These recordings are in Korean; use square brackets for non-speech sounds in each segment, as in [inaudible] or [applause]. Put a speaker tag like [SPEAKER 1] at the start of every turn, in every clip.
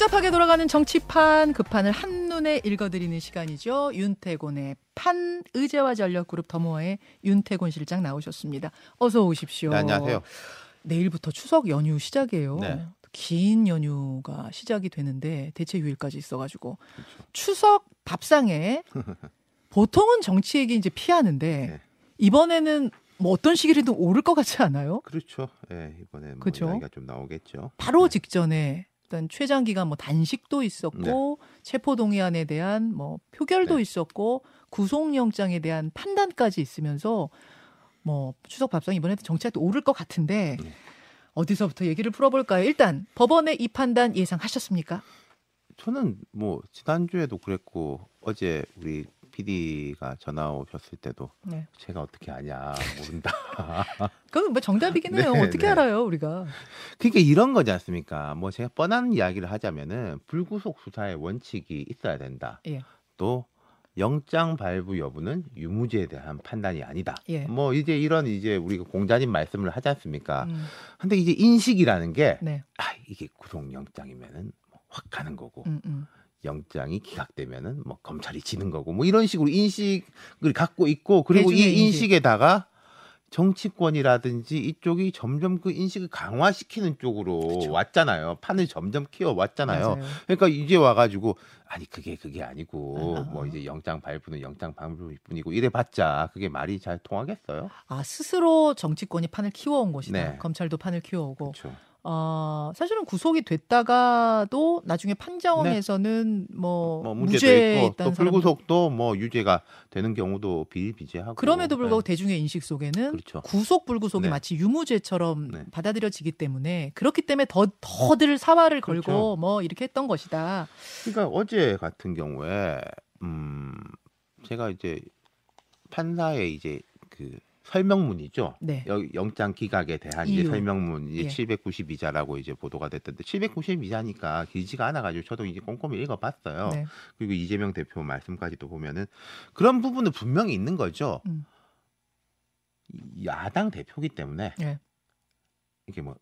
[SPEAKER 1] 복잡하게 돌아가는 정치판 그 판을 한눈에 읽어드리는 시간이죠. 윤태곤의 판 의제와 전략그룹 더모아의 윤태곤 실장 나오셨습니다. 어서 오십시오.
[SPEAKER 2] 네, 안녕하세요.
[SPEAKER 1] 내일부터 추석 연휴 시작이에요.
[SPEAKER 2] 네.
[SPEAKER 1] 긴 연휴가 시작이 되는데 대체 휴일까지 있어가지고 추석 밥상에 [laughs] 보통은 정치 얘기 이제 피하는데
[SPEAKER 2] 네.
[SPEAKER 1] 이번에는 뭐 어떤 시기라도 오를 것 같지 않아요?
[SPEAKER 2] 그렇죠. 예, 이번에 뭐
[SPEAKER 1] 그죠?
[SPEAKER 2] 이야기가 좀 나오겠죠.
[SPEAKER 1] 바로
[SPEAKER 2] 네.
[SPEAKER 1] 직전에 일단 최장 기간 뭐 단식도 있었고 체포 동의안에 대한 뭐 표결도
[SPEAKER 2] 네.
[SPEAKER 1] 있었고 구속영장에 대한 판단까지 있으면서 뭐 추석 밥상 이번에 정치가 또 오를 것 같은데
[SPEAKER 2] 네.
[SPEAKER 1] 어디서부터 얘기를 풀어볼까요? 일단 법원의 이 판단 예상하셨습니까?
[SPEAKER 2] 저는 뭐 지난주에도 그랬고 어제 우리 PD가 전화 오셨을 때도
[SPEAKER 1] 네.
[SPEAKER 2] 제가 어떻게 아냐 모른다. [laughs]
[SPEAKER 1] 그건 뭐 정답이긴 해요.
[SPEAKER 2] 네,
[SPEAKER 1] 어떻게
[SPEAKER 2] 네.
[SPEAKER 1] 알아요, 우리가?
[SPEAKER 2] 그러니까 이런 거지 않습니까? 뭐 제가 뻔한 이야기를 하자면은 불구속 수사의 원칙이 있어야 된다.
[SPEAKER 1] 예.
[SPEAKER 2] 또 영장 발부 여부는 유무죄에 대한 판단이 아니다.
[SPEAKER 1] 예.
[SPEAKER 2] 뭐 이제 이런 이제 우리가 공자님 말씀을 하지 않습니까?
[SPEAKER 1] 음,
[SPEAKER 2] 근데 이제 인식이라는 게
[SPEAKER 1] 네.
[SPEAKER 2] 아, 이게 구속영장이면은 뭐확 가는 거고
[SPEAKER 1] 음, 음.
[SPEAKER 2] 영장이 기각되면은 뭐 검찰이 지는 거고 뭐 이런 식으로 인식을 갖고 있고 그리고 이
[SPEAKER 1] 인식.
[SPEAKER 2] 인식에다가 정치권이라든지 이쪽이 점점 그 인식을 강화시키는 쪽으로
[SPEAKER 1] 그쵸.
[SPEAKER 2] 왔잖아요. 판을 점점 키워 왔잖아요.
[SPEAKER 1] 맞아요.
[SPEAKER 2] 그러니까 이제 와가지고 아니 그게 그게 아니고
[SPEAKER 1] 아.
[SPEAKER 2] 뭐 이제 영장 발부는 영장 발부뿐이고 이래봤자 그게 말이 잘 통하겠어요?
[SPEAKER 1] 아 스스로 정치권이 판을 키워온 것이다.
[SPEAKER 2] 네.
[SPEAKER 1] 검찰도 판을 키워오고
[SPEAKER 2] 그렇죠.
[SPEAKER 1] 어, 사실은 구속이 됐다가도 나중에 판정에서는 뭐,
[SPEAKER 2] 뭐 문제도
[SPEAKER 1] 무죄에
[SPEAKER 2] 있고 또 불구속도 뭐 유죄가 되는 경우도 비일비재하고
[SPEAKER 1] 그럼에도 불구하고
[SPEAKER 2] 네.
[SPEAKER 1] 대중의 인식 속에는
[SPEAKER 2] 그렇죠.
[SPEAKER 1] 구속 불구속이
[SPEAKER 2] 네.
[SPEAKER 1] 마치 유무죄처럼
[SPEAKER 2] 네.
[SPEAKER 1] 받아들여지기 때문에 그렇기 때문에 더 더들 사활을 걸고
[SPEAKER 2] 그렇죠.
[SPEAKER 1] 뭐 이렇게 했던 것이다.
[SPEAKER 2] 그러니까 어제 같은 경우에 음 제가 이제 판사의 이제 그 설명문이죠.
[SPEAKER 1] 네.
[SPEAKER 2] 여- 영장 기각에 대한 이제. 설명문 이제
[SPEAKER 1] 예.
[SPEAKER 2] 792자라고 이제 보도가 됐던데 792자니까 길지가 않아 가지고 저도 이제 꼼꼼히 읽어 봤어요.
[SPEAKER 1] 네.
[SPEAKER 2] 그리고 이재명 대표 말씀까지도 보면은 그런 부분은 분명히 있는 거죠.
[SPEAKER 1] 음.
[SPEAKER 2] 야당 대표기 때문에
[SPEAKER 1] 네.
[SPEAKER 2] 이게 뭐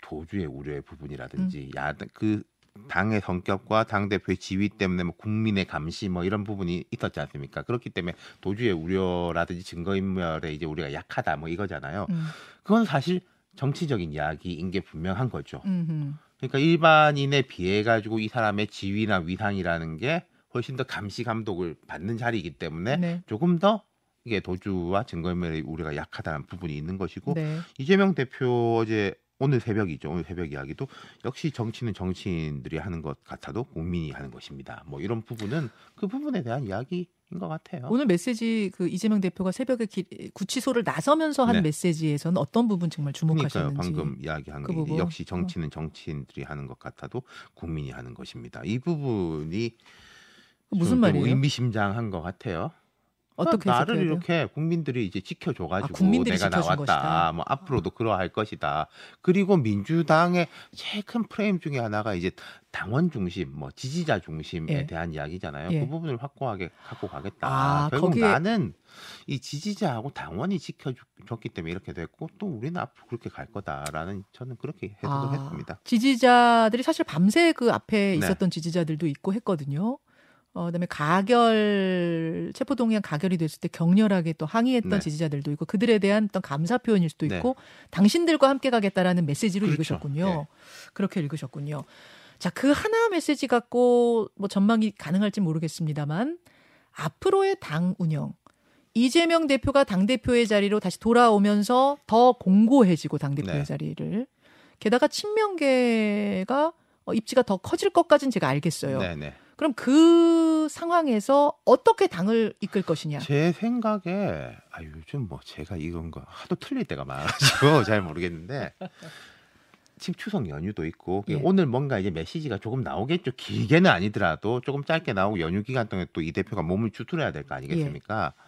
[SPEAKER 2] 도주의 우려의
[SPEAKER 1] 음.
[SPEAKER 2] 부분이라든지 야당 그 당의 성격과 당 대표의 지위 때문에 뭐 국민의 감시 뭐 이런 부분이 있었지 않습니까? 그렇기 때문에 도주의 우려라든지 증거 인멸에 이제 우리가 약하다 뭐 이거잖아요.
[SPEAKER 1] 음.
[SPEAKER 2] 그건 사실 정치적인 이야기인 게 분명한 거죠.
[SPEAKER 1] 음흠.
[SPEAKER 2] 그러니까 일반인에 비해 가지고 이 사람의 지위나 위상이라는 게 훨씬 더 감시 감독을 받는 자리이기 때문에
[SPEAKER 1] 네.
[SPEAKER 2] 조금 더 이게 도주와 증거인멸에 우리가 약하다는 부분이 있는 것이고
[SPEAKER 1] 네.
[SPEAKER 2] 이재명 대표 어제 오늘 새벽이죠. 오늘 새벽 이야기도 역시 정치는 정치인들이 하는 것 같아도 국민이 하는 것입니다. 뭐 이런 부분은 그 부분에 대한 이야기 인 것 같아요.
[SPEAKER 1] 오늘 메시지 그 이재명 대표가 새벽에 기- 구치소를 나서면서 한
[SPEAKER 2] 네.
[SPEAKER 1] 메시지에서는 어떤 부분 정말
[SPEAKER 2] 그러니까요.
[SPEAKER 1] 주목하셨는지.
[SPEAKER 2] 방금 이야기한
[SPEAKER 1] 그
[SPEAKER 2] 게
[SPEAKER 1] 부분.
[SPEAKER 2] 역시 정치는 정치인들이 하는 것 같아도 국민이 하는 것입니다. 이 부분이
[SPEAKER 1] 무슨
[SPEAKER 2] 좀
[SPEAKER 1] 말이에요?
[SPEAKER 2] 의미심장한 것 같아요.
[SPEAKER 1] 어떻게
[SPEAKER 2] 나를? 이렇게 국민들이 이제 지켜줘가지고
[SPEAKER 1] 아, 국민들이
[SPEAKER 2] 내가 나왔다.
[SPEAKER 1] 것이다.
[SPEAKER 2] 뭐 앞으로도 그러할 것이다. 그리고 민주당의 제일 큰 프레임 중에 하나가 이제 당원 중심, 뭐 지지자 중심에
[SPEAKER 1] 예.
[SPEAKER 2] 대한 이야기잖아요.
[SPEAKER 1] 예.
[SPEAKER 2] 그 부분을 확고하게 갖고 가겠다.
[SPEAKER 1] 아,
[SPEAKER 2] 결국
[SPEAKER 1] 거기에-
[SPEAKER 2] 나는 이 지지자하고 당원이 지켜줬기 때문에 이렇게 됐고 또 우리는 앞으로 그렇게 갈 거다라는 저는 그렇게 해석을
[SPEAKER 1] 아,
[SPEAKER 2] 했습니다.
[SPEAKER 1] 지지자들이 사실 밤새 그 앞에
[SPEAKER 2] 네.
[SPEAKER 1] 있었던 지지자들도 있고 했거든요. 어, 그다음에 가결 체포 동의안 가결이 됐을 때 격렬하게 또 항의했던
[SPEAKER 2] 네.
[SPEAKER 1] 지지자들도 있고 그들에 대한 어떤 감사 표현일 수도
[SPEAKER 2] 네.
[SPEAKER 1] 있고 당신들과 함께 가겠다라는 메시지로
[SPEAKER 2] 그렇죠.
[SPEAKER 1] 읽으셨군요.
[SPEAKER 2] 네.
[SPEAKER 1] 그렇게 읽으셨군요. 자, 그 하나 메시지 갖고 뭐 전망이 가능할지 모르겠습니다만 앞으로의 당 운영 이재명 대표가 당 대표의 자리로 다시 돌아오면서 더 공고해지고 당 대표의
[SPEAKER 2] 네.
[SPEAKER 1] 자리를 게다가 친명계가 어, 입지가 더 커질 것까지는 제가 알겠어요.
[SPEAKER 2] 네 네.
[SPEAKER 1] 그럼 그 상황에서 어떻게 당을 이끌 것이냐?
[SPEAKER 2] 제 생각에 아 요즘 뭐 제가 이런 거 하도 틀릴 때가 많아가지고 [laughs] 잘 모르겠는데 지금 추석 연휴도 있고
[SPEAKER 1] 예.
[SPEAKER 2] 오늘 뭔가 이제 메시지가 조금 나오겠죠. 길게는 아니더라도 조금 짧게 나오고 연휴 기간 동안에 또이 대표가 몸을 추스려야 될 거 아니겠습니까?
[SPEAKER 1] 예.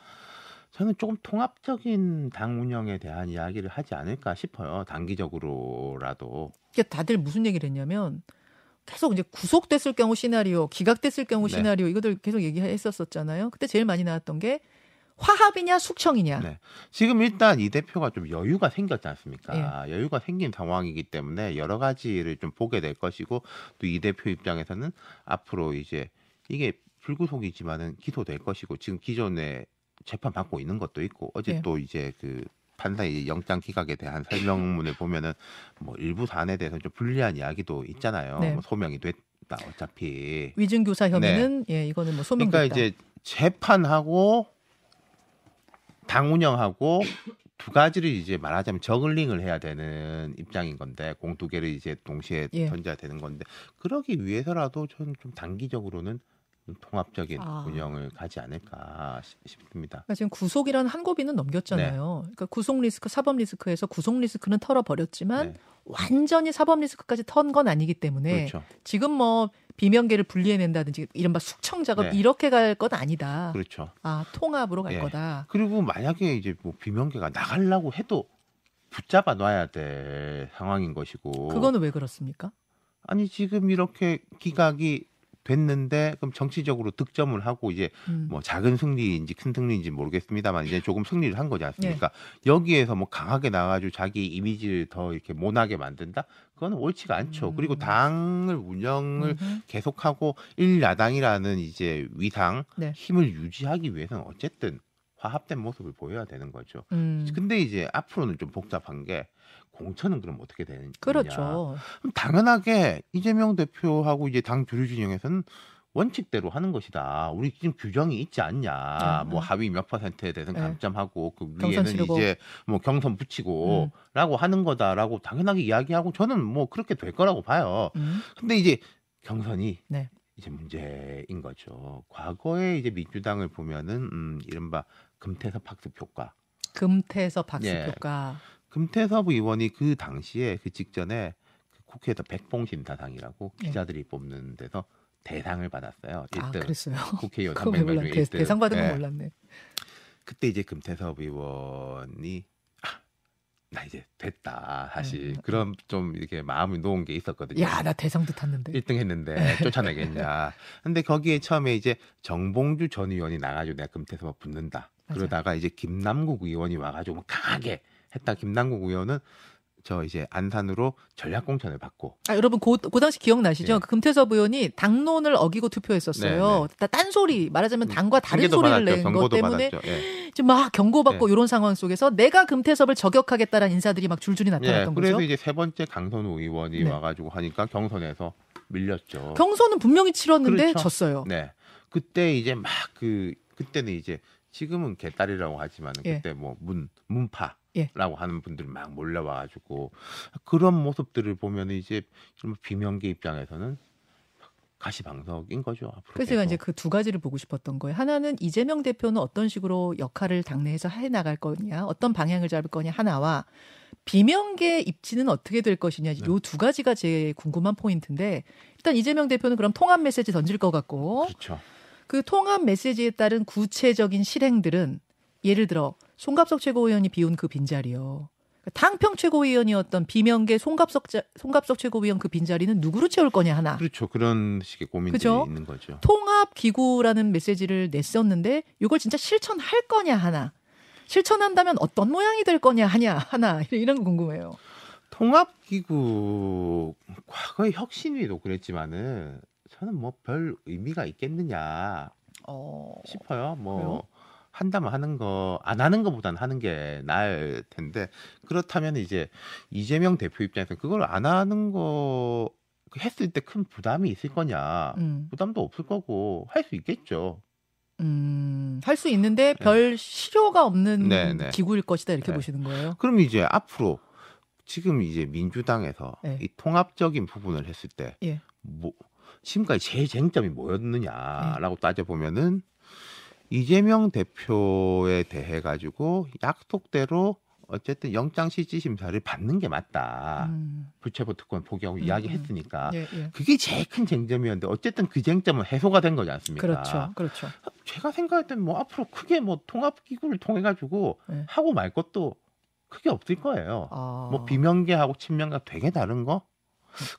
[SPEAKER 2] 저는 조금 통합적인 당 운영에 대한 이야기를 하지 않을까 싶어요. 단기적으로라도.
[SPEAKER 1] 다들 무슨 얘기를 했냐면 계속 이제 구속됐을 경우 시나리오, 기각됐을 경우
[SPEAKER 2] 네.
[SPEAKER 1] 시나리오 이것들 계속 얘기했었었잖아요. 그때 제일 많이 나왔던 게 화합이냐 숙청이냐.
[SPEAKER 2] 네. 지금 일단 이 대표가 좀 여유가 생겼지 않습니까? 예. 여유가 생긴 상황이기 때문에 여러 가지를 좀 보게 될 것이고 또 이 대표 입장에서는 앞으로 이제 이게 불구속이지만은 기소될 것이고 지금 기존에 재판 받고 있는 것도 있고 어제
[SPEAKER 1] 예.
[SPEAKER 2] 또 이제 그 판사의 영장 기각에 대한 설명문을 보면은 뭐 일부 사안에 대해서 좀 불리한 이야기도 있잖아요.
[SPEAKER 1] 네.
[SPEAKER 2] 뭐 소명이 됐다 어차피.
[SPEAKER 1] 위증교사 혐의는 예 이거는 뭐 소명됐다.
[SPEAKER 2] 네. 그러니까 이제 재판하고 당 운영하고 두 가지를 이제 말하자면 저글링을 해야 되는 입장인 건데 공 두 개를 이제 동시에
[SPEAKER 1] 예.
[SPEAKER 2] 던져야 되는 건데 그러기 위해서라도 저는 좀 단기적으로는 좀 통합적인
[SPEAKER 1] 아.
[SPEAKER 2] 운영을 가지 않을까 싶- 싶습니다.
[SPEAKER 1] 그러니까 지금 구속이라는 한 고비는 넘겼잖아요. 그러니까 구속 리스크, 사법 리스크에서 구속 리스크는 털어버렸지만
[SPEAKER 2] 네.
[SPEAKER 1] 완전히 사법 리스크까지 턴 건 아니기 때문에
[SPEAKER 2] 그렇죠.
[SPEAKER 1] 지금 뭐 비명계를 분리해낸다든지 이른바 숙청 작업
[SPEAKER 2] 네.
[SPEAKER 1] 이렇게 갈 건 아니다.
[SPEAKER 2] 그렇죠.
[SPEAKER 1] 아 통합으로 갈
[SPEAKER 2] 예.
[SPEAKER 1] 거다.
[SPEAKER 2] 그리고 만약에 이제 뭐 비명계가 나가려고 해도 붙잡아 놔야 될 상황인 것이고
[SPEAKER 1] 그거는 왜 그렇습니까?
[SPEAKER 2] 아니 지금 이렇게 기각이 됐는데 그럼 정치적으로 득점을 하고 이제
[SPEAKER 1] 음.
[SPEAKER 2] 뭐 작은 승리인지 큰 승리인지 모르겠습니다만 이제 조금 승리를 한 거지 않습니까?
[SPEAKER 1] 네.
[SPEAKER 2] 여기에서 뭐 강하게 나가지고 자기 이미지를 더 이렇게 모나게 만든다? 그거는 옳지가 않죠.
[SPEAKER 1] 음.
[SPEAKER 2] 그리고 당을 운영을
[SPEAKER 1] 음흠.
[SPEAKER 2] 계속하고 일야당이라는 이제 위상
[SPEAKER 1] 네.
[SPEAKER 2] 힘을 유지하기 위해서는 어쨌든 화합된 모습을 보여야 되는 거죠.
[SPEAKER 1] 음.
[SPEAKER 2] 근데 이제 앞으로는 좀 복잡한 게 공천은 그럼 어떻게 되느냐?
[SPEAKER 1] 그렇죠.
[SPEAKER 2] 그럼 당연하게 이재명 대표하고 이제 당 주류 진영에서는 원칙대로 하는 것이다. 우리 지금 규정이 있지 않냐.
[SPEAKER 1] 네,
[SPEAKER 2] 뭐
[SPEAKER 1] 네.
[SPEAKER 2] 하위 몇 퍼센트에 대해서는
[SPEAKER 1] 네.
[SPEAKER 2] 감점하고 그 위에는. 이제 뭐 경선 붙이고라고 하는 거다라고 당연하게 이야기하고 저는 뭐 그렇게 될 거라고 봐요.
[SPEAKER 1] 음.
[SPEAKER 2] 근데 이제 경선이
[SPEAKER 1] 네.
[SPEAKER 2] 이제 문제인 거죠. 과거에 이제 민주당을 보면은 음, 이른바 금태섭 학습 효과.
[SPEAKER 1] 금태섭 박습
[SPEAKER 2] 예.
[SPEAKER 1] 효과.
[SPEAKER 2] 금태섭 의원이 그 당시에 그 직전에 그 국회에서 백봉심사상이라고
[SPEAKER 1] 예.
[SPEAKER 2] 기자들이 뽑는 데서 대상을 받았어요.
[SPEAKER 1] 아
[SPEAKER 2] 1등
[SPEAKER 1] 그랬어요.
[SPEAKER 2] 국회의원 [laughs]
[SPEAKER 1] 그거 왜
[SPEAKER 2] 300명
[SPEAKER 1] 몰라?
[SPEAKER 2] 중에
[SPEAKER 1] 대,
[SPEAKER 2] 1등.
[SPEAKER 1] 대상 받은 거
[SPEAKER 2] 예.
[SPEAKER 1] 몰랐네.
[SPEAKER 2] 그때 이제 금태섭 의원이 아, 나 이제 됐다 사실
[SPEAKER 1] 음.
[SPEAKER 2] 그런 좀 이렇게 마음이 놓은 게 있었거든요.
[SPEAKER 1] 야 나 대상도 탔는데.
[SPEAKER 2] 1등 했는데 쫓아내겠냐. [laughs] 근데 거기에 처음에 이제 정봉주 전 의원이 나가지고 내가 금태섭 붙는다.
[SPEAKER 1] 맞아요.
[SPEAKER 2] 그러다가 이제 김남국 의원이 와가지고 강하게 했다. 김남국 의원은 저 이제 안산으로 전략 공천을 받고
[SPEAKER 1] 아, 여러분 그, 그 당시 기억나시죠?
[SPEAKER 2] 예.
[SPEAKER 1] 그 금태섭 의원이 당론을 어기고 투표했었어요. 다 딴소리 말하자면 당과 다른 소리를
[SPEAKER 2] 음.
[SPEAKER 1] 낸것 때문에.
[SPEAKER 2] 예.
[SPEAKER 1] 지금 막 경고받고
[SPEAKER 2] 예.
[SPEAKER 1] 이런 상황 속에서 내가 금태섭을 저격하겠다라는 인사들이 막 줄줄이
[SPEAKER 2] 예,
[SPEAKER 1] 나타났던
[SPEAKER 2] 그래서
[SPEAKER 1] 거죠.
[SPEAKER 2] 이제 세 번째 강선우 의원이
[SPEAKER 1] 네.
[SPEAKER 2] 와가지고 하니까 경선에서 밀렸죠.
[SPEAKER 1] 경선은 분명히 치렀는데
[SPEAKER 2] 그렇죠.
[SPEAKER 1] 졌어요.
[SPEAKER 2] 네. 그때 이제 막 그 그때는 이제 지금은 개딸이라고 하지만
[SPEAKER 1] 예.
[SPEAKER 2] 그때 뭐 문 문파 라고
[SPEAKER 1] 예.
[SPEAKER 2] 하는 분들이 막 몰려와가지고 그런 모습들을 보면 이제 좀 비명계 입장에서는 가시방석인 거죠. 앞으로.
[SPEAKER 1] 그래서 제가. 이제 그 두 가지를 보고 싶었던 거예요. 하나는 이재명 대표는 어떤 식으로 역할을 당내에서 해 나갈 거냐, 어떤 방향을 잡을 거냐 하나와 비명계 입지는 어떻게 될 것이냐
[SPEAKER 2] 네.
[SPEAKER 1] 요두 가지가 제 궁금한 포인트인데 일단 이재명 대표는 그럼 통합 메시지 던질 것 같고
[SPEAKER 2] 그렇죠.
[SPEAKER 1] 그 통합 메시지에 따른 구체적인 실행들은 예를 들어 송갑석 최고위원이 비운 그 빈자리요. 당평 최고위원이었던 비명계 송갑석 자- 송갑석 최고위원 그 빈자리는 누구로 채울 거냐 하나.
[SPEAKER 2] 그렇죠. 그런 식의 고민들이
[SPEAKER 1] 그죠?
[SPEAKER 2] 있는 거죠.
[SPEAKER 1] 통합 기구라는 메시지를 냈었는데 이걸 진짜 실천할 거냐 하나. 실천한다면 어떤 모양이 될 거냐 하냐 하나 [laughs] 이런 거 궁금해요.
[SPEAKER 2] 통합 기구 과거의 혁신위도 그랬지만은 저는 뭐 별 의미가 있겠느냐
[SPEAKER 1] 어.
[SPEAKER 2] 싶어요. 뭐
[SPEAKER 1] 그래요?
[SPEAKER 2] 한다면 하는 거 안 하는 것보다는 하는 게 나을 텐데 그렇다면 이제 이재명 대표 입장에서 그걸 안 하는 거 했을 때 큰 부담이 있을 거냐?
[SPEAKER 1] 음.
[SPEAKER 2] 부담도 없을 거고 할 수 있겠죠.
[SPEAKER 1] 음. 할 수 있는데 별 실효가 없는
[SPEAKER 2] 네, 네.
[SPEAKER 1] 기구일 것이다 이렇게
[SPEAKER 2] 네.
[SPEAKER 1] 보시는 거예요.
[SPEAKER 2] 그럼 이제 앞으로 지금 이제 민주당에서
[SPEAKER 1] 네.
[SPEAKER 2] 이 통합적인 부분을 했을 때
[SPEAKER 1] 예.
[SPEAKER 2] 뭐 지금까지 제일 쟁점이 뭐였느냐라고
[SPEAKER 1] 네.
[SPEAKER 2] 따져 보면은 이재명 대표에 대해 가지고 약속대로 어쨌든 영장 실질 심사를 받는 게 맞다.
[SPEAKER 1] 음.
[SPEAKER 2] 불체포 특권 포기하고
[SPEAKER 1] 음,
[SPEAKER 2] 이야기했으니까
[SPEAKER 1] 예, 예.
[SPEAKER 2] 그게 제일 큰 쟁점이었는데 어쨌든 그 쟁점은 해소가 된 거지 않습니까?
[SPEAKER 1] 그렇죠. 그렇죠.
[SPEAKER 2] 제가 생각할 때는 뭐 앞으로 크게 뭐 통합 기구를 통해 가지고
[SPEAKER 1] 네.
[SPEAKER 2] 하고 말 것도 크게 없을 거예요.
[SPEAKER 1] 아.
[SPEAKER 2] 뭐 비명계하고 친명과 되게 다른 거?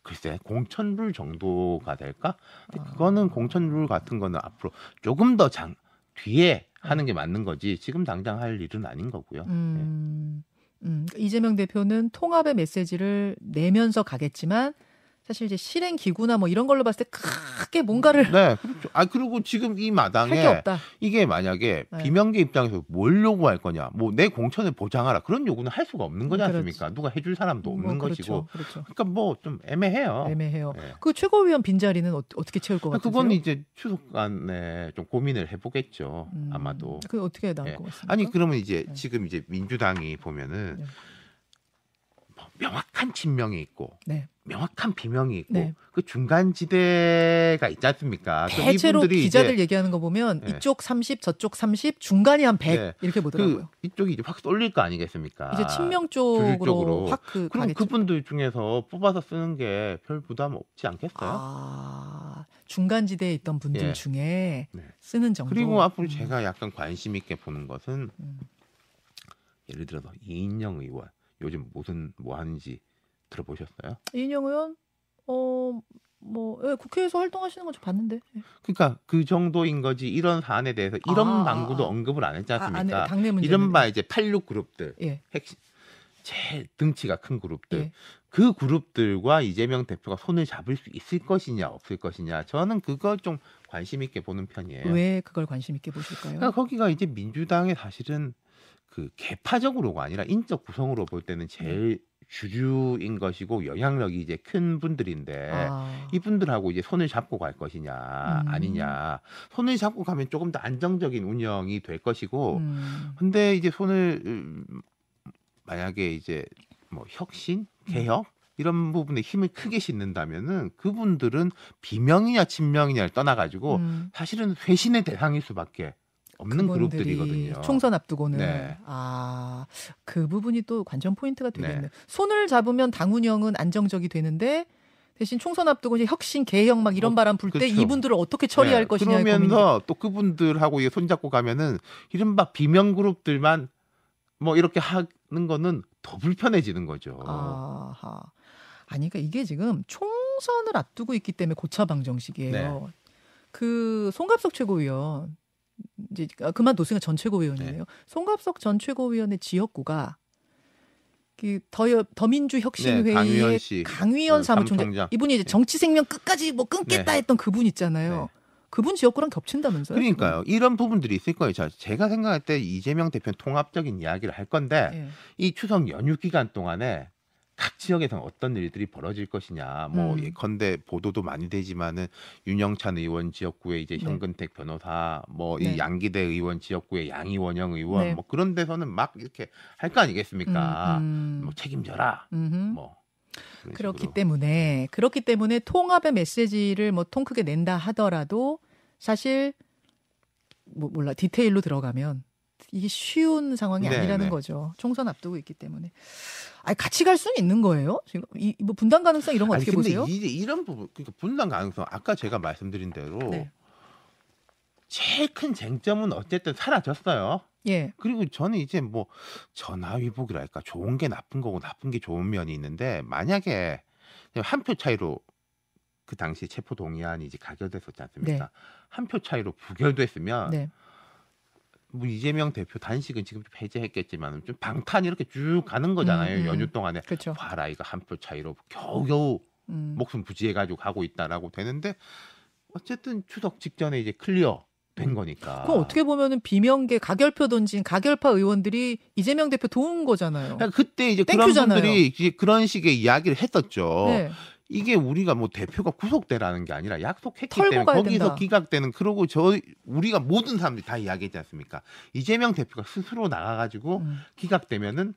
[SPEAKER 2] 글쎄 공천룰 정도가 될까? 근데
[SPEAKER 1] 아.
[SPEAKER 2] 그거는 공천룰 같은 거는 앞으로 조금 더 장 뒤에 하는 게 맞는 거지 지금 당장 할 일은 아닌 거고요.
[SPEAKER 1] 음, 음, 이재명 대표는 통합의 메시지를 내면서 가겠지만 사실 이제 실행 기구나 뭐 이런 걸로 봤을 때 크게 뭔가를
[SPEAKER 2] 네, 그렇죠. 아 그리고 지금 이 마당에
[SPEAKER 1] 없다.
[SPEAKER 2] 이게 만약에
[SPEAKER 1] 네.
[SPEAKER 2] 비명계 입장에서 뭘 요구할 거냐, 뭐 내 공천을 보장하라 그런 요구는 할 수가 없는 거지
[SPEAKER 1] 그렇지.
[SPEAKER 2] 않습니까? 누가 해줄 사람도 없는
[SPEAKER 1] 뭐
[SPEAKER 2] 것이고,
[SPEAKER 1] 그렇죠, 그렇죠.
[SPEAKER 2] 그러니까 뭐 좀 애매해요.
[SPEAKER 1] 애매해요.
[SPEAKER 2] 네.
[SPEAKER 1] 그 최고위원 빈자리는 어, 떻게 채울 것 같으세요?
[SPEAKER 2] 그건 이제 추석간에 좀 고민을 해보겠죠.
[SPEAKER 1] 음,
[SPEAKER 2] 아마도.
[SPEAKER 1] 그 어떻게 나올
[SPEAKER 2] 예.
[SPEAKER 1] 것 같습니까?
[SPEAKER 2] 아니 그러면 이제
[SPEAKER 1] 네.
[SPEAKER 2] 지금 이제 민주당이 보면은
[SPEAKER 1] 네.
[SPEAKER 2] 뭐 명확한 친명이 있고
[SPEAKER 1] 네.
[SPEAKER 2] 명확한 비명이 있고
[SPEAKER 1] 네.
[SPEAKER 2] 그 중간 지대가 있지 않습니까?
[SPEAKER 1] 대체로 기자들 얘기하는 거 보면
[SPEAKER 2] 네.
[SPEAKER 1] 이쪽 30, 저쪽 30, 중간이 한 100
[SPEAKER 2] 네.
[SPEAKER 1] 이렇게 보더라고요.
[SPEAKER 2] 그 이쪽이 이제 확 쏠릴 거 아니겠습니까?
[SPEAKER 1] 이제 친명 쪽으로. 확그
[SPEAKER 2] 그럼
[SPEAKER 1] 가겠죠.
[SPEAKER 2] 그분들 중에서 뽑아서 쓰는 게 별 부담 없지 않겠어요?
[SPEAKER 1] 아, 중간 지대에 있던 분들
[SPEAKER 2] 예.
[SPEAKER 1] 중에
[SPEAKER 2] 네.
[SPEAKER 1] 쓰는 정도.
[SPEAKER 2] 그리고 앞으로
[SPEAKER 1] 음.
[SPEAKER 2] 제가 약간 관심 있게 보는 것은
[SPEAKER 1] 음.
[SPEAKER 2] 예를 들어서 이인영 의원 요즘 무슨 뭐 하는지 들어보셨어요?
[SPEAKER 1] 이인영 의원 어 뭐 예, 국회에서 활동하시는 거좀 봤는데. 예.
[SPEAKER 2] 그러니까 그 정도인 거지 이런 사안에 대해서 이런
[SPEAKER 1] 아,
[SPEAKER 2] 방구도
[SPEAKER 1] 아.
[SPEAKER 2] 언급을 안 했지
[SPEAKER 1] 아, 안
[SPEAKER 2] 않습니까?
[SPEAKER 1] 해. 당내 문제.
[SPEAKER 2] 이른바 이제 86 그룹들
[SPEAKER 1] 예.
[SPEAKER 2] 핵심 제일 등치가 큰 그룹들
[SPEAKER 1] 예.
[SPEAKER 2] 그 그룹들과 이재명 대표가 손을 잡을 수 있을 것이냐 없을 것이냐 저는 그걸 좀 관심 있게 보는 편이에요.
[SPEAKER 1] 왜 그걸 관심 있게 보실까요?
[SPEAKER 2] 그러니까 거기가 이제 민주당의 사실은 그 개파적으로가 아니라 인적 구성으로 볼 때는 제일 주주인 것이고 영향력이 이제 큰 분들인데
[SPEAKER 1] 아,
[SPEAKER 2] 이분들하고 이제 손을 잡고 갈 것이냐
[SPEAKER 1] 음.
[SPEAKER 2] 아니냐. 손을 잡고 가면 조금 더 안정적인 운영이 될 것이고
[SPEAKER 1] 음,
[SPEAKER 2] 근데 이제 손을 음, 만약에 이제 뭐 혁신 개혁 이런 부분에 힘을 크게 싣는다면은 그분들은 비명이냐 친명이냐를 떠나가지고
[SPEAKER 1] 음.
[SPEAKER 2] 사실은 회신의 대상일 수밖에 없는 그룹들이거든요.
[SPEAKER 1] 총선 앞두고는
[SPEAKER 2] 네.
[SPEAKER 1] 아, 그 부분이 또 관전 포인트가 되겠네요.
[SPEAKER 2] 네.
[SPEAKER 1] 손을 잡으면 당 운영은 안정적이 되는데 대신 총선 앞두고 이제 혁신 개혁 막 이런
[SPEAKER 2] 어,
[SPEAKER 1] 바람 불때
[SPEAKER 2] 그렇죠.
[SPEAKER 1] 이분들을 어떻게 처리할
[SPEAKER 2] 네,
[SPEAKER 1] 것이냐
[SPEAKER 2] 그러면서 또 그분들하고 손잡고 가면은 이른바 비명 그룹들만 뭐 이렇게 하는 거는 더 불편해지는 거죠.
[SPEAKER 1] 아하. 아니 그러니까 이게 지금 총선을 앞두고 있기 때문에 고차 방 정식이에요.
[SPEAKER 2] 네.
[SPEAKER 1] 그 송갑석 최고위원 이제 아, 그만뒀으니까 전 최고위원이네요.
[SPEAKER 2] 네.
[SPEAKER 1] 송갑석 전 최고위원의 지역구가 그 더, 더민주
[SPEAKER 2] 네,
[SPEAKER 1] 혁신회의의
[SPEAKER 2] 강위원 씨.
[SPEAKER 1] 강위원
[SPEAKER 2] 네,
[SPEAKER 1] 사무총장
[SPEAKER 2] 사무총장.
[SPEAKER 1] 이분이 이제 정치 생명 끝까지 뭐 끊겠다
[SPEAKER 2] 네.
[SPEAKER 1] 했던 그분 있잖아요.
[SPEAKER 2] 네.
[SPEAKER 1] 그분 지역구랑 겹친다면서요?
[SPEAKER 2] 그러니까요. 이런 부분들이 있을 거예요. 자, 제가 생각할 때 이재명 대표는 통합적인 이야기를 할 건데
[SPEAKER 1] 지금? 예.
[SPEAKER 2] 이 추석 연휴 기간 동안에 각 지역에서는 어떤 일들이 벌어질 것이냐. 뭐
[SPEAKER 1] 음.
[SPEAKER 2] 예컨대 보도도 많이 되지만은 윤영찬 의원 지역구에 이제
[SPEAKER 1] 네.
[SPEAKER 2] 현근택 변호사, 뭐이
[SPEAKER 1] 네.
[SPEAKER 2] 양기대 의원 지역구에 양이원영 의원,
[SPEAKER 1] 네.
[SPEAKER 2] 뭐 그런 데서는 막 이렇게 할 거 아니겠습니까?
[SPEAKER 1] 음, 음.
[SPEAKER 2] 뭐 책임져라. 뭐
[SPEAKER 1] 그렇기
[SPEAKER 2] 식으로.
[SPEAKER 1] 때문에 그렇기 때문에 통합의 메시지를 뭐 통 크게 낸다 하더라도 사실 뭐 몰라 디테일로 들어가면 이게 쉬운 상황이
[SPEAKER 2] 네,
[SPEAKER 1] 아니라는
[SPEAKER 2] 네.
[SPEAKER 1] 거죠. 총선 앞두고 있기 때문에. 아니 같이 갈 수는 있는 거예요. 지금 이 뭐 분당 가능성 이런 거
[SPEAKER 2] 아니
[SPEAKER 1] 어떻게
[SPEAKER 2] 근데
[SPEAKER 1] 보세요?
[SPEAKER 2] 이제 이런 부분 그러니까 분당 가능성 아까 제가 말씀드린 대로
[SPEAKER 1] 네.
[SPEAKER 2] 제일 큰 쟁점은 어쨌든 사라졌어요.
[SPEAKER 1] 예.
[SPEAKER 2] 그리고 저는 이제 뭐 전화위복이랄까 좋은 게 나쁜 거고 나쁜 게 좋은 면이 있는데 만약에 한 표 차이로 그 당시 체포 동의안이 이제 가결됐었지 않습니까? 한표 차이로 부결됐으면
[SPEAKER 1] 네.
[SPEAKER 2] 뭐 이재명 대표 단식은 지금 좀 해제했겠지만 좀 방탄 이렇게 쭉 가는 거잖아요
[SPEAKER 1] 음, 음.
[SPEAKER 2] 연휴 동안에
[SPEAKER 1] 그렇죠.
[SPEAKER 2] 봐라 이거 한 표 차이로 겨우겨우
[SPEAKER 1] 음.
[SPEAKER 2] 목숨 부지해가지고 가고 있다라고 되는데 어쨌든 추석 직전에 이제 clear 된 거니까.
[SPEAKER 1] 그럼 어떻게 보면은 비명계 가결표 던진 가결파 의원들이 이재명 대표 도운 거잖아요.
[SPEAKER 2] 그러니까 그때 이제
[SPEAKER 1] thank you잖아요.
[SPEAKER 2] 그런 분들이 이제 그런 식의 이야기를 했었죠.
[SPEAKER 1] 네.
[SPEAKER 2] 이게 우리가 뭐 대표가 구속되라는 게 아니라 약속했기 때문에 거기서
[SPEAKER 1] 된다.
[SPEAKER 2] 기각되는 그러고 저 우리가 모든 사람들이 다 이야기했지 않습니까? 이재명 대표가 스스로 나가가지고
[SPEAKER 1] 음.
[SPEAKER 2] 기각되면은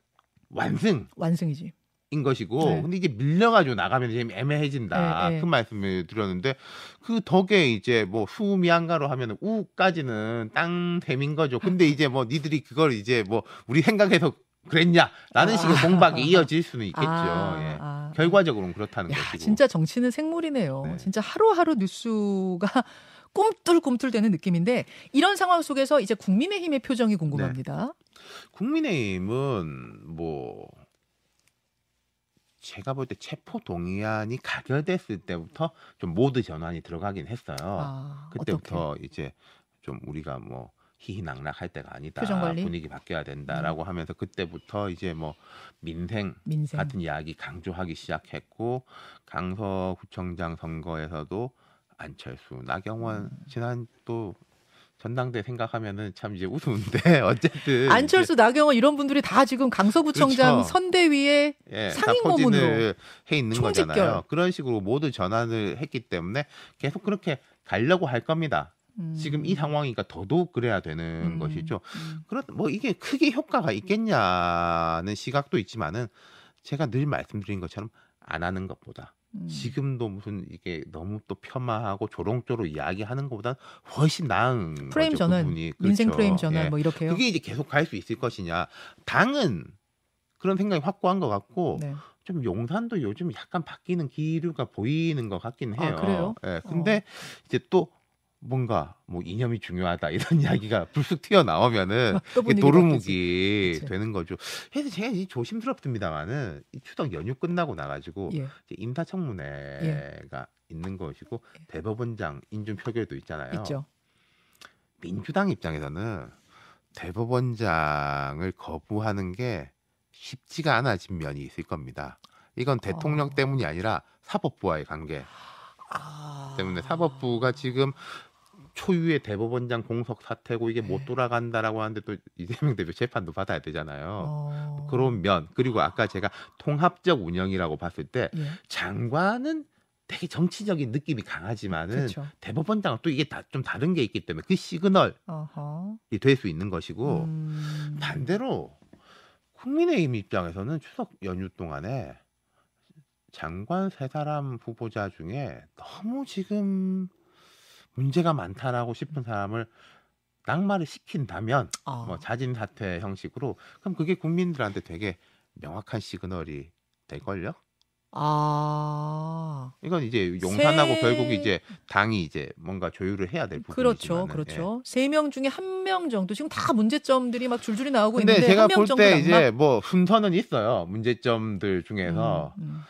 [SPEAKER 2] 완승.
[SPEAKER 1] 완승이지.
[SPEAKER 2] 인 것이고
[SPEAKER 1] 네.
[SPEAKER 2] 근데 이제 밀려가지고 나가면 좀 애매해진다
[SPEAKER 1] 네, 네.
[SPEAKER 2] 그 말씀을 드렸는데 그 덕에 이제 뭐 수미안가로 하면 우까지는 땅셈인 거죠 근데 이제 뭐 니들이 그걸 이제 뭐 우리 생각해서 그랬냐라는
[SPEAKER 1] 아.
[SPEAKER 2] 식의 공박이 이어질 수는 있겠죠
[SPEAKER 1] 아,
[SPEAKER 2] 예.
[SPEAKER 1] 아.
[SPEAKER 2] 결과적으로는 그렇다는
[SPEAKER 1] 야,
[SPEAKER 2] 것이고
[SPEAKER 1] 진짜 정치는 생물이네요.
[SPEAKER 2] 네.
[SPEAKER 1] 진짜 하루하루 뉴스가 [laughs] 꿈틀꿈틀대는 느낌인데 이런 상황 속에서 이제 국민의힘의 표정이 궁금합니다.
[SPEAKER 2] 국민의힘은 뭐 제가 볼 때 체포 동의안이 가결됐을 때부터 좀 모드 전환이 들어가긴 했어요.
[SPEAKER 1] 아,
[SPEAKER 2] 그때부터 이제 좀 우리가 뭐 희희낙낙할 때가 아니다. 분위기 바뀌어야 된다라고 음. 하면서 그때부터 이제 뭐 민생, 민생, 같은 이야기 강조하기 시작했고 강서구청장 선거에서도 안철수, 나경원 음. 지난 또 전당대 생각하면은 참 이제 우스운데 [laughs] 어쨌든
[SPEAKER 1] 안철수, 나경원 이런 분들이 다 지금 강서구청장 그렇죠. 선대위에 예, 상임 고문으로
[SPEAKER 2] 해 있는 총집결. 거잖아요. 그런 식으로 모두 전환을 했기 때문에 계속 그렇게 가려고 할 겁니다. 음. 지금 이 상황이니까 더더욱 그래야 되는 음. 것이죠. 음. 그런 뭐 이게 크게 효과가 있겠냐는 시각도 있지만은 제가 늘 말씀드린 것처럼 안 하는 것보다 음. 지금도 무슨 이게 너무 또 폄하하고 조롱조로 이야기하는 것보다 훨씬 나은
[SPEAKER 1] 프레임
[SPEAKER 2] 거죠,
[SPEAKER 1] 전환, 그분이. 그렇죠. 인생 프레임 전환 예. 뭐 이렇게요.
[SPEAKER 2] 그게 이제 계속 갈 수 있을 것이냐. 당은 그런 생각이 확고한 것 같고 네. 좀 용산도 요즘 약간 바뀌는 기류가 보이는 것 같긴
[SPEAKER 1] 아, 해요. 아, 그래요?
[SPEAKER 2] 예. 근데 어. 이제 또 뭔가 뭐 이념이 중요하다 이런 [laughs] 이야기가 불쑥 튀어나오면은 도루묵이 되는 거죠. 그래서 제가 이제 조심스럽습니다만은 이 추석 연휴 끝나고 나가지고 예. 이제 인사청문회가 예. 있는 것이고 예. 대법원장 인준 표결도 있잖아요.
[SPEAKER 1] 있죠.
[SPEAKER 2] 민주당 입장에서는 대법원장을 거부하는 게 쉽지가 않아진 면이 있을 겁니다. 이건 대통령 어. 때문이 아니라 사법부와의 관계 아... 때문에 사법부가 지금 초유의 대법원장 공석 사태고 이게 못 네. 돌아간다라고 하는데 또 이재명 대표 재판도 받아야 되잖아요. 어... 그런 면 그리고 아까 제가 통합적 운영이라고 봤을 때 예. 장관은 되게 정치적인 느낌이 강하지만은 그쵸. 대법원장은 또 이게 다 좀 다른 게 있기 때문에 그 시그널이 될 수 있는 것이고 음... 반대로 국민의힘 입장에서는 추석 연휴 동안에 장관 세 사람 후보자 중에 너무 지금 문제가 많다라고 싶은 사람을 낙마를 시킨다면 어. 뭐 자진 사퇴 형식으로 그럼 그게 국민들한테 되게 명확한 시그널이 될걸요?
[SPEAKER 1] 아.
[SPEAKER 2] 이건 이제 용산하고 세... 결국 이제 당이 이제 뭔가 조율을 해야 될
[SPEAKER 1] 부분이죠. 그렇죠, 그렇죠. 예. 세명 중에 한 명 정도 지금 다 문제점들이 막 줄줄이 나오고 있는데 제가 볼 때
[SPEAKER 2] 이제 뭐 순서는 있어요. 문제점들 중에서 음, 음.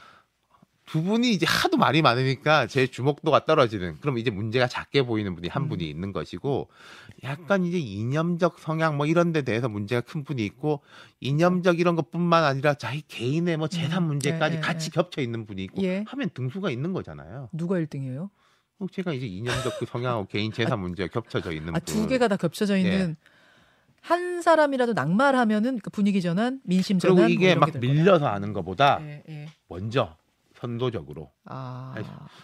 [SPEAKER 2] 두 분이 이제 하도 말이 많으니까 제 주목도가 떨어지는 그럼 이제 문제가 작게 보이는 분이 한 음. 분이 있는 것이고 약간 이제 이념적 성향 뭐 이런 데 대해서 문제가 큰 분이 있고 이념적 이런 것뿐만 아니라 자기 개인의 뭐 재산 음. 문제까지 예, 예, 같이 예. 겹쳐 있는 분이 있고 예. 하면 등수가 있는 거잖아요.
[SPEAKER 1] 누가 1등이에요?
[SPEAKER 2] 어, 제가 이제 이념적 그 성향하고 [laughs] 개인 재산 문제가 겹쳐져 있는 아,
[SPEAKER 1] 두 개가 다 겹쳐져 있는 예. 한 사람이라도 낙말하면은 그 분위기 전환, 민심 전환
[SPEAKER 2] 그리고 이게 뭐막 밀려서 하는 것보다 예, 먼저 선도적으로 아.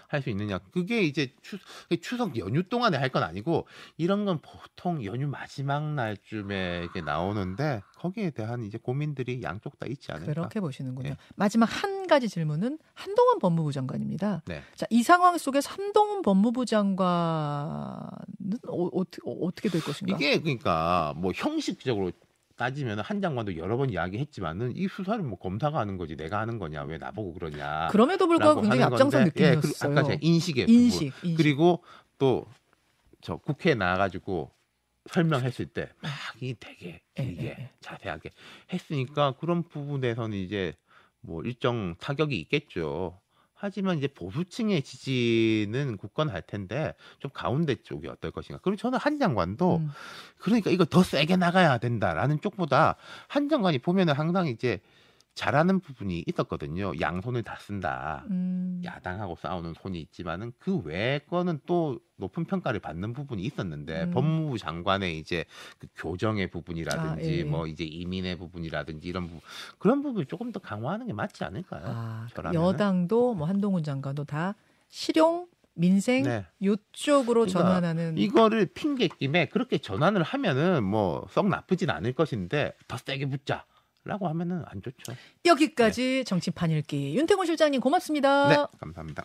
[SPEAKER 2] 할수 있느냐. 그게 이제 추, 추석 연휴 동안에 할 건 아니고 이런 건 보통 연휴 마지막 날쯤에 이게 나오는데 거기에 대한 이제 고민들이 양쪽 다 있지 않을까.
[SPEAKER 1] 그렇게 보시는군요. 네. 마지막 한 가지 질문은 한동훈 법무부 장관입니다.
[SPEAKER 2] 네.
[SPEAKER 1] 자, 이 상황 속에서 한동훈 법무부 장관은 어, 어, 어떻게 될 것인가?
[SPEAKER 2] 이게 그러니까 뭐 형식적으로 따지면 한 장관도 여러 번 이야기했지만은 이 수사를 뭐 검사가 하는 거지 내가 하는 거냐 왜 나보고 그러냐.
[SPEAKER 1] 그럼에도 불구하고 굉장히 앞장선 느낌이었어요. 예,
[SPEAKER 2] 아까 제가 인식의 인식, 인식. 그리고 또 저 국회에 나와가지고 설명했을 때 막 이 되게 예, 길게 예, 예. 자세하게 했으니까 그런 부분에서는 이제 뭐 일정 타격이 있겠죠. 하지만 이제 보수층의 지지는 굳건할 텐데 좀 가운데 쪽이 어떨 것인가. 그리고 저는 한 장관도 음. 그러니까 이거 더 세게 나가야 된다라는 쪽보다 한 장관이 보면은 항상 이제 잘하는 부분이 있었거든요. 양손을 다 쓴다. 음. 야당하고 싸우는 손이 있지만은 그 외의 거는 또 높은 평가를 받는 부분이 있었는데 음. 법무부 장관의 이제 그 교정의 부분이라든지 아, 예. 뭐 이제 이민의 부분이라든지 이런 부분 그런 부분을 조금 더 강화하는 게 맞지 않을까요? 아,
[SPEAKER 1] 여당도 뭐 한동훈 장관도 다 실용 민생 네. 요쪽으로 그러니까 전환하는
[SPEAKER 2] 이거를 핑계 김에 그렇게 전환을 하면은 뭐 썩 나쁘진 않을 것인데 더 세게 붙자. 라고 하면은 안 좋죠.
[SPEAKER 1] 여기까지 네. 정치판 읽기 윤태곤 실장님 고맙습니다.
[SPEAKER 2] 네, 감사합니다.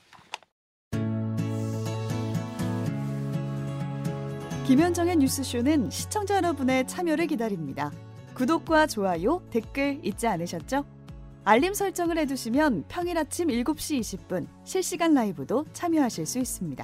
[SPEAKER 3] 김현정의 뉴스쇼는 시청자 여러분의 참여를 기다립니다. 구독과 좋아요, 댓글 잊지 않으셨죠? 알림 설정을 해두시면 평일 아침 7시 20분 실시간 라이브도 참여하실 수 있습니다.